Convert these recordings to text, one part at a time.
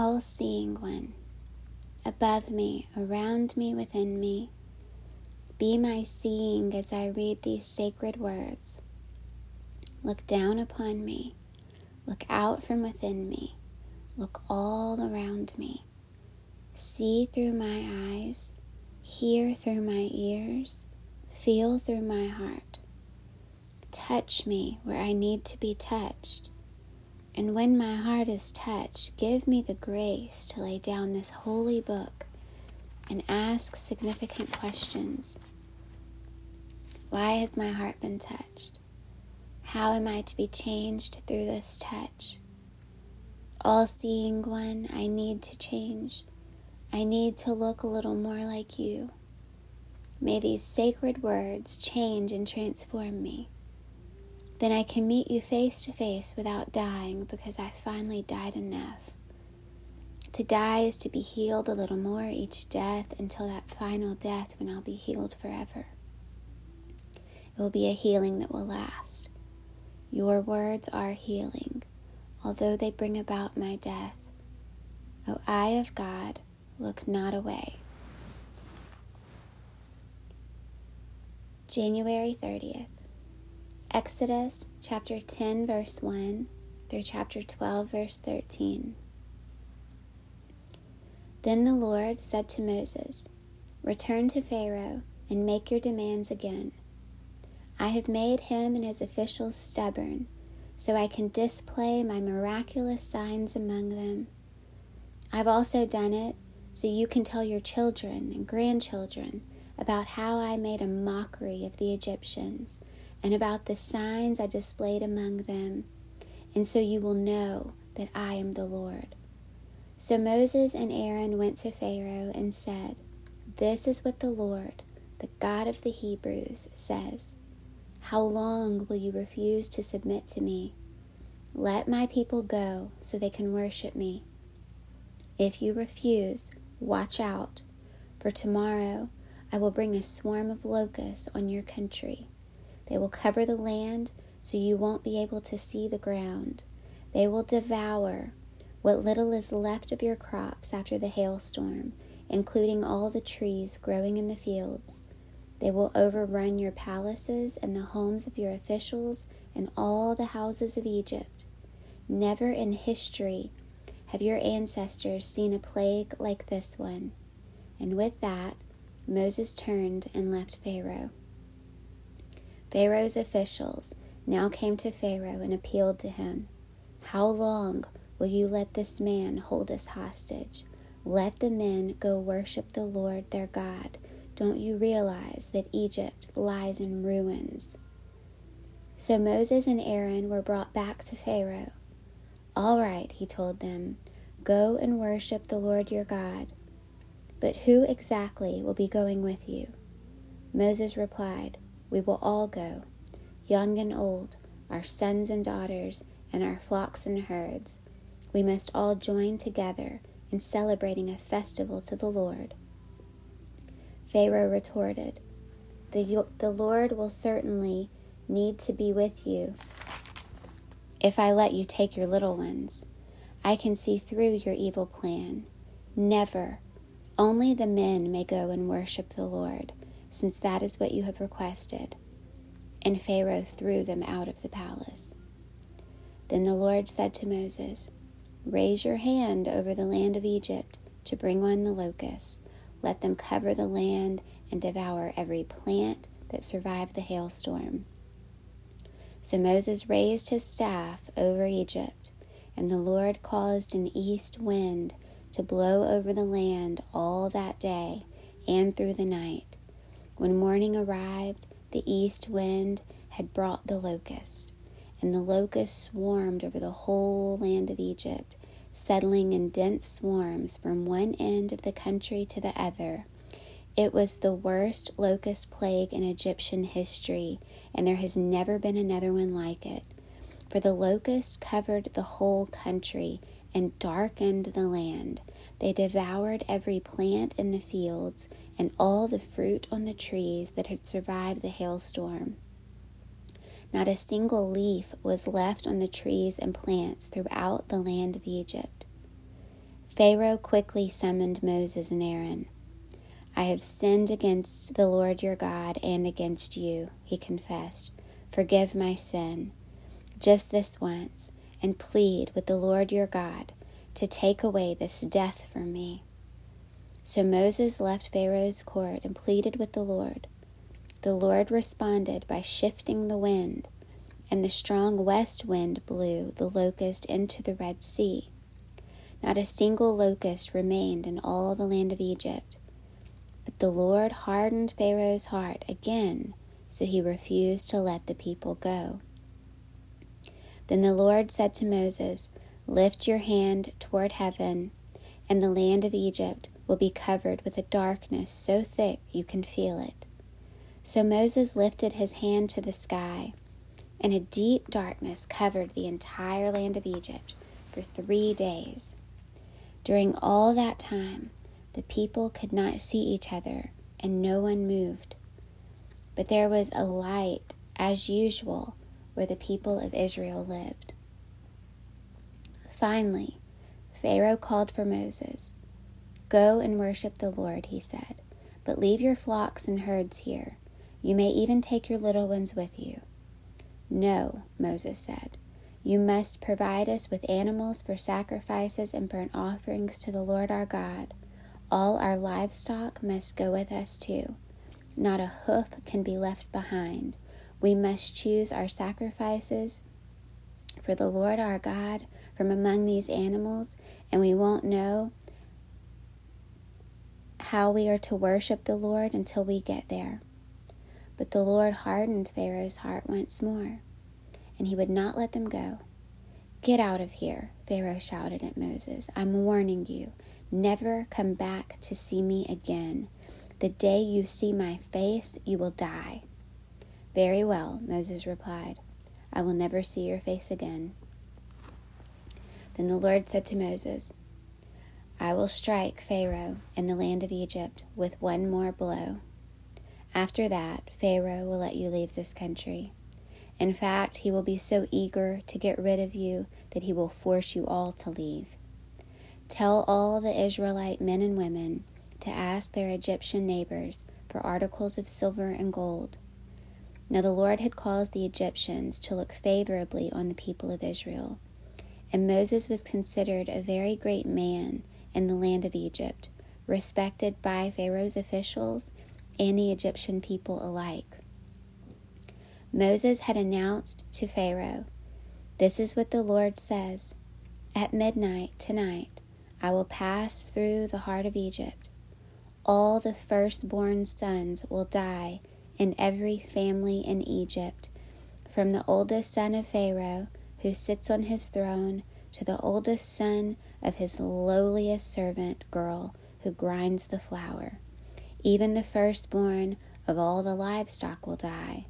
all seeing one, above me, around me, within me. Be my seeing as I read these sacred words. Look down upon me, look out from within me, look all around me. See through my eyes, hear through my ears, feel through my heart. Touch me where I need to be touched. And when my heart is touched, give me the grace to lay down this holy book and ask significant questions. Why has my heart been touched? How am I to be changed through this touch? All seeing one, I need to change. I need to look a little more like you. May these sacred words change and transform me. Then I can meet you face to face without dying because I finally died enough. To die is to be healed a little more each death until that final death when I'll be healed forever. It will be a healing that will last. Your words are healing, although they bring about my death. O eye of God, look not away. January 30th. Exodus chapter 10, verse 1 through chapter 12, verse 13. Then the Lord said to Moses, Return to Pharaoh and make your demands again. I have made him and his officials stubborn, so I can display my miraculous signs among them. I've also done it so you can tell your children and grandchildren about how I made a mockery of the Egyptians and about the signs I displayed among them, and so you will know that I am the Lord. So Moses and Aaron went to Pharaoh and said, This is what the Lord, the God of the Hebrews, says How long will you refuse to submit to me? Let my people go so they can worship me. If you refuse, watch out, for tomorrow I will bring a swarm of locusts on your country they will cover the land so you won't be able to see the ground. They will devour what little is left of your crops after the hailstorm, including all the trees growing in the fields. They will overrun your palaces and the homes of your officials and all the houses of Egypt. Never in history have your ancestors seen a plague like this one. And with that, Moses turned and left Pharaoh. Pharaoh's officials now came to Pharaoh and appealed to him How long will you let this man hold us hostage? Let the men go worship the Lord their God. Don't you realize that Egypt lies in ruins? So Moses and Aaron were brought back to Pharaoh. All right, he told them, go and worship the Lord your God. But who exactly will be going with you? Moses replied, we will all go, young and old, our sons and daughters, and our flocks and herds. We must all join together in celebrating a festival to the Lord. Pharaoh retorted, the, the Lord will certainly need to be with you if I let you take your little ones. I can see through your evil plan. Never. Only the men may go and worship the Lord since that is what you have requested. And Pharaoh threw them out of the palace. Then the Lord said to Moses, Raise your hand over the land of Egypt to bring on the locusts. Let them cover the land and devour every plant that survived the hailstorm. So Moses raised his staff over Egypt, and the Lord caused an east wind to blow over the land all that day and through the night when morning arrived, the east wind had brought the locust, and the locust swarmed over the whole land of Egypt, settling in dense swarms from one end of the country to the other. It was the worst locust plague in Egyptian history, and there has never been another one like it. For the locusts covered the whole country and darkened the land. They devoured every plant in the fields and all the fruit on the trees that had survived the hailstorm. Not a single leaf was left on the trees and plants throughout the land of Egypt. Pharaoh quickly summoned Moses and Aaron. I have sinned against the Lord your God and against you, he confessed. Forgive my sin, just this once, and plead with the Lord your God to take away this death from me. So Moses left Pharaoh's court and pleaded with the Lord. The Lord responded by shifting the wind, and the strong west wind blew the locust into the Red Sea. Not a single locust remained in all the land of Egypt. But the Lord hardened Pharaoh's heart again, so he refused to let the people go. Then the Lord said to Moses, Lift your hand toward heaven, and the land of Egypt will be covered with a darkness so thick you can feel it. So Moses lifted his hand to the sky, and a deep darkness covered the entire land of Egypt for three days. During all that time, the people could not see each other, and no one moved. But there was a light, as usual, where the people of Israel lived. Finally, Pharaoh called for Moses. Go and worship the Lord, he said, but leave your flocks and herds here. You may even take your little ones with you. No, Moses said. You must provide us with animals for sacrifices and burnt offerings to the Lord our God. All our livestock must go with us too. Not a hoof can be left behind. We must choose our sacrifices for the Lord our God from among these animals, and we won't know how we are to worship the Lord until we get there. But the Lord hardened Pharaoh's heart once more, and he would not let them go. Get out of here, Pharaoh shouted at Moses. I'm warning you. Never come back to see me again. The day you see my face, you will die. Very well, Moses replied. I will never see your face again. Then the Lord said to Moses, I will strike Pharaoh and the land of Egypt with one more blow. After that, Pharaoh will let you leave this country. In fact, he will be so eager to get rid of you that he will force you all to leave. Tell all the Israelite men and women to ask their Egyptian neighbors for articles of silver and gold. Now the Lord had caused the Egyptians to look favorably on the people of Israel, and Moses was considered a very great man in the land of Egypt, respected by Pharaoh's officials and the Egyptian people alike. Moses had announced to Pharaoh, This is what the Lord says At midnight tonight I will pass through the heart of Egypt. All the firstborn sons will die in every family in Egypt, from the oldest son of Pharaoh, who sits on his throne, to the oldest son of his lowliest servant girl who grinds the flour. Even the firstborn of all the livestock will die.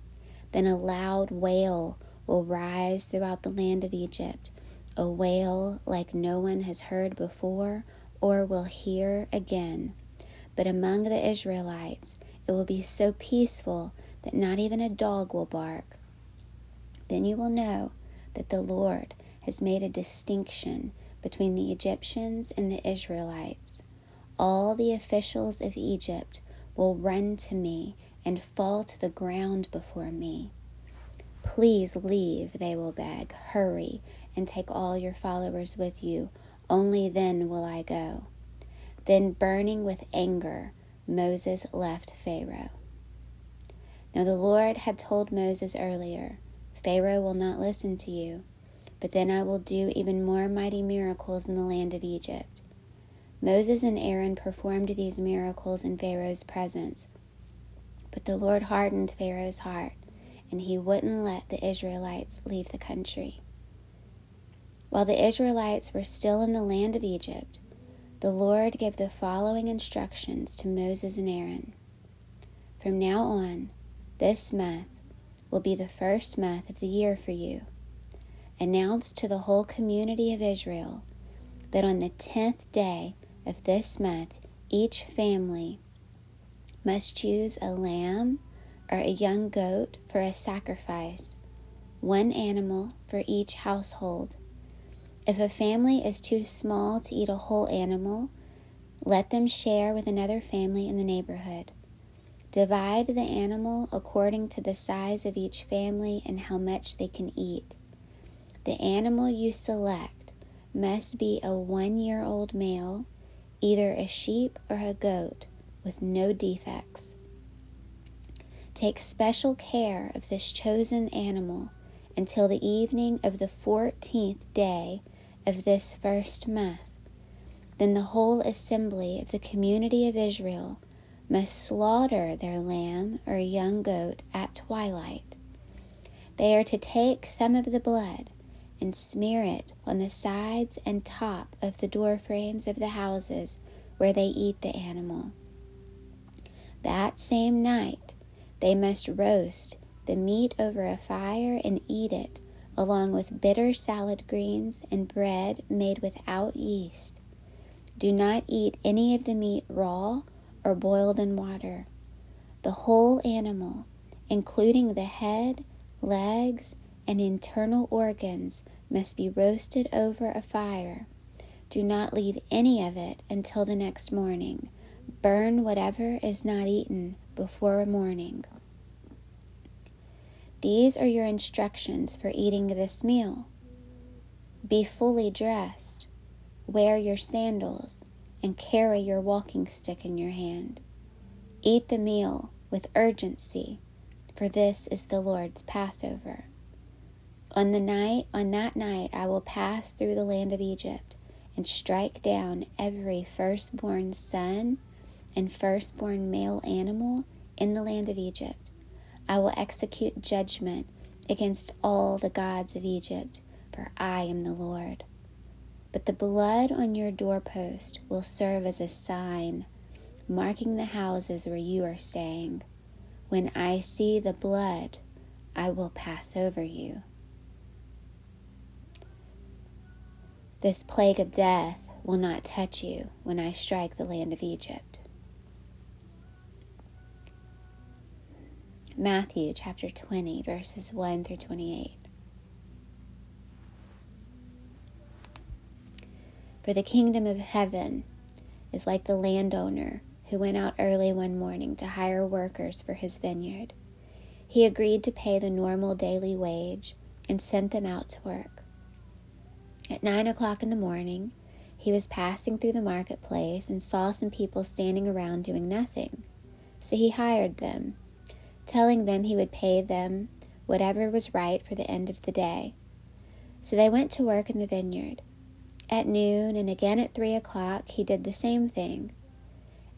Then a loud wail will rise throughout the land of Egypt, a wail like no one has heard before or will hear again. But among the Israelites it will be so peaceful that not even a dog will bark. Then you will know that the Lord has made a distinction between the Egyptians and the Israelites. All the officials of Egypt will run to me and fall to the ground before me. Please leave, they will beg. Hurry and take all your followers with you. Only then will I go. Then, burning with anger, Moses left Pharaoh. Now the Lord had told Moses earlier Pharaoh will not listen to you, but then I will do even more mighty miracles in the land of Egypt. Moses and Aaron performed these miracles in Pharaoh's presence. But the Lord hardened Pharaoh's heart, and he wouldn't let the Israelites leave the country. While the Israelites were still in the land of Egypt, the Lord gave the following instructions to Moses and Aaron. From now on, this month will be the first month of the year for you announced to the whole community of Israel that on the tenth day of this month, each family must choose a lamb or a young goat for a sacrifice, one animal for each household. If a family is too small to eat a whole animal, let them share with another family in the neighborhood. Divide the animal according to the size of each family and how much they can eat. The animal you select must be a one year old male, either a sheep or a goat, with no defects. Take special care of this chosen animal until the evening of the fourteenth day of this first month. Then the whole assembly of the community of Israel must slaughter their lamb or young goat at twilight. They are to take some of the blood and smear it on the sides and top of the door frames of the houses where they eat the animal. That same night they must roast the meat over a fire and eat it, along with bitter salad greens and bread made without yeast. Do not eat any of the meat raw or boiled in water. The whole animal, including the head, legs, and internal organs, must be roasted over a fire. Do not leave any of it until the next morning. Burn whatever is not eaten before morning. These are your instructions for eating this meal. Be fully dressed, wear your sandals, and carry your walking stick in your hand. Eat the meal with urgency, for this is the Lord's Passover. On the night, on that night, I will pass through the land of Egypt and strike down every firstborn son and firstborn male animal in the land of Egypt. I will execute judgment against all the gods of Egypt, for I am the Lord. But the blood on your doorpost will serve as a sign, marking the houses where you are staying. When I see the blood, I will pass over you. This plague of death will not touch you when I strike the land of Egypt. Matthew chapter 20, verses 1 through 28. For the kingdom of heaven is like the landowner who went out early one morning to hire workers for his vineyard. He agreed to pay the normal daily wage and sent them out to work. At nine o'clock in the morning, he was passing through the marketplace and saw some people standing around doing nothing. So he hired them, telling them he would pay them whatever was right for the end of the day. So they went to work in the vineyard. At noon and again at three o'clock, he did the same thing.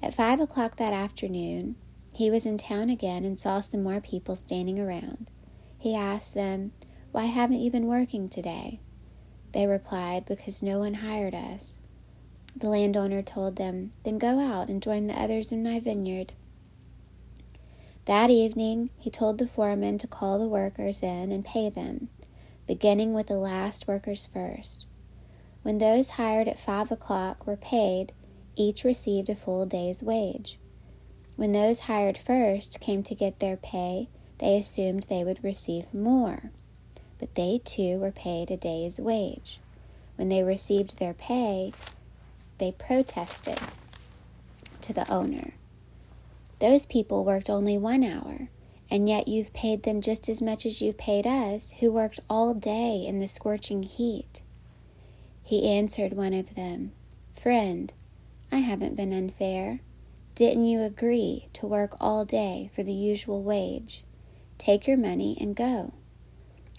At five o'clock that afternoon, he was in town again and saw some more people standing around. He asked them, Why haven't you been working today? They replied, Because no one hired us. The landowner told them, Then go out and join the others in my vineyard. That evening, he told the foreman to call the workers in and pay them, beginning with the last workers first. When those hired at five o'clock were paid, each received a full day's wage. When those hired first came to get their pay, they assumed they would receive more, but they too were paid a day's wage. When they received their pay, they protested to the owner. Those people worked only one hour, and yet you've paid them just as much as you've paid us, who worked all day in the scorching heat. He answered one of them, Friend, I haven't been unfair. Didn't you agree to work all day for the usual wage? Take your money and go.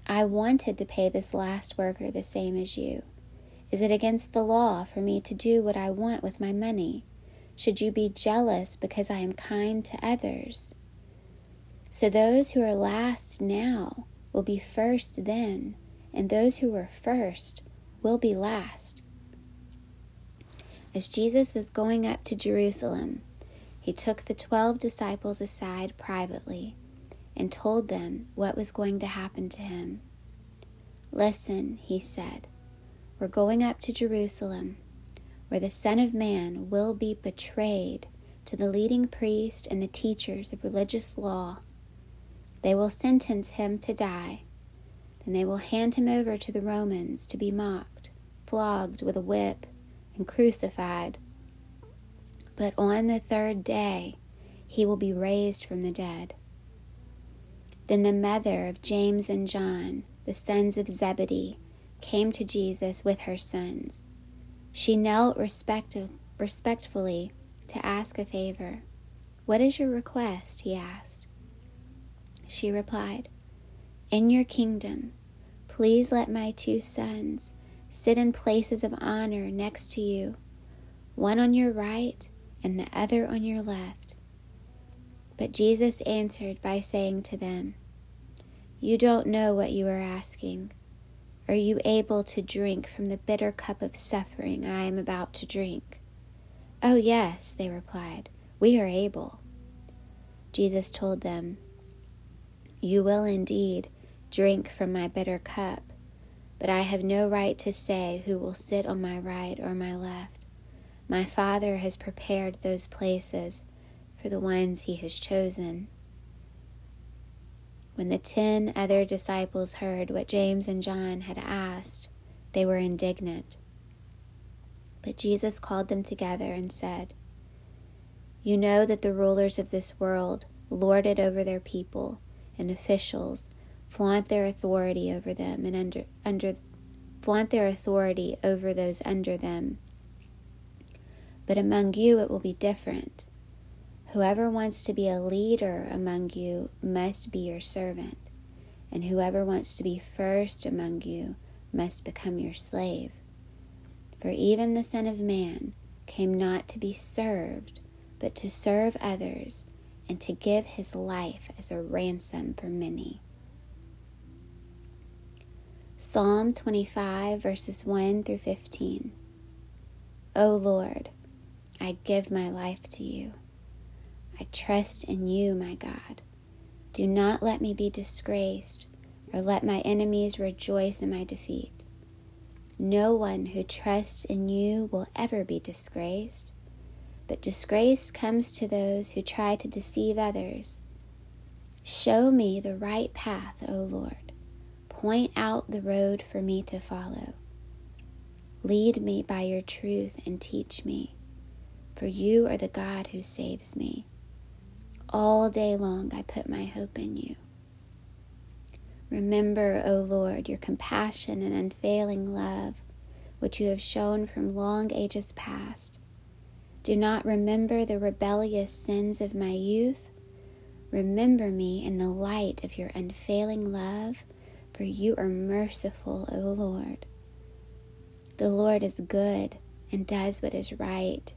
I wanted to pay this last worker the same as you. Is it against the law for me to do what I want with my money? Should you be jealous because I am kind to others? So those who are last now will be first then, and those who were first will be last. As Jesus was going up to Jerusalem, he took the twelve disciples aside privately and told them what was going to happen to him. Listen, he said, we're going up to Jerusalem, where the Son of Man will be betrayed to the leading priest and the teachers of religious law. They will sentence him to die then they will hand him over to the Romans to be mocked, flogged with a whip and crucified. But on the third day he will be raised from the dead. Then the mother of James and John, the sons of Zebedee, came to Jesus with her sons. She knelt respect- respectfully to ask a favor. What is your request? he asked. She replied, In your kingdom, please let my two sons sit in places of honor next to you, one on your right and the other on your left. But Jesus answered by saying to them, You don't know what you are asking. Are you able to drink from the bitter cup of suffering I am about to drink? Oh, yes, they replied, we are able. Jesus told them, You will indeed drink from my bitter cup, but I have no right to say who will sit on my right or my left. My Father has prepared those places for the ones he has chosen. When the ten other disciples heard what James and John had asked, they were indignant. But Jesus called them together and said, You know that the rulers of this world lord it over their people, and officials flaunt their authority over them and under, under flaunt their authority over those under them. But among you it will be different. Whoever wants to be a leader among you must be your servant, and whoever wants to be first among you must become your slave. For even the Son of Man came not to be served, but to serve others, and to give his life as a ransom for many. Psalm 25, verses 1 through 15. O Lord, I give my life to you. I trust in you, my God. Do not let me be disgraced, or let my enemies rejoice in my defeat. No one who trusts in you will ever be disgraced, but disgrace comes to those who try to deceive others. Show me the right path, O Lord. Point out the road for me to follow. Lead me by your truth and teach me, for you are the God who saves me. All day long I put my hope in you. Remember, O Lord, your compassion and unfailing love, which you have shown from long ages past. Do not remember the rebellious sins of my youth. Remember me in the light of your unfailing love, for you are merciful, O Lord. The Lord is good and does what is right.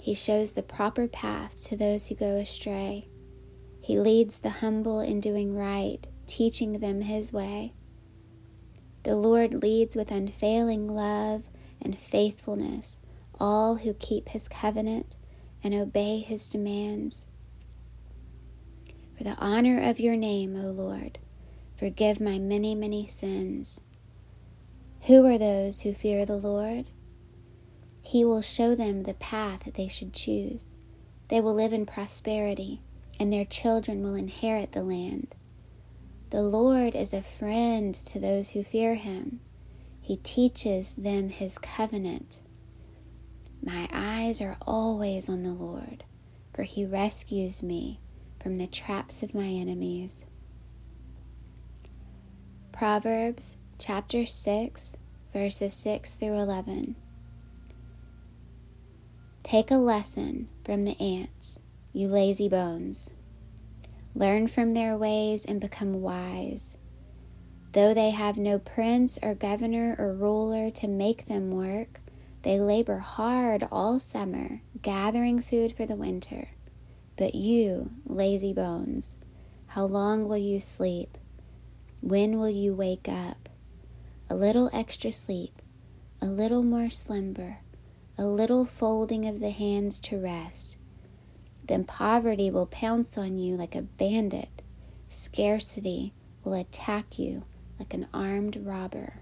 He shows the proper path to those who go astray. He leads the humble in doing right teaching them His way. The Lord leads with unfailing love and faithfulness all who keep His covenant and obey His demands. For the honor of your name, O Lord, forgive my many, many sins. Who are those who fear the Lord? He will show them the path that they should choose. They will live in prosperity, and their children will inherit the land. The Lord is a friend to those who fear him. He teaches them his covenant. My eyes are always on the Lord, for he rescues me from the traps of my enemies. Proverbs chapter 6, verses 6 through 11. Take a lesson from the ants, you lazy bones. Learn from their ways and become wise. Though they have no prince or governor or ruler to make them work, they labor hard all summer, gathering food for the winter. But you, lazy bones, how long will you sleep? When will you wake up? A little extra sleep, a little more slumber, a little folding of the hands to rest, then poverty will pounce on you like a bandit. Scarcity will attack you like an armed robber.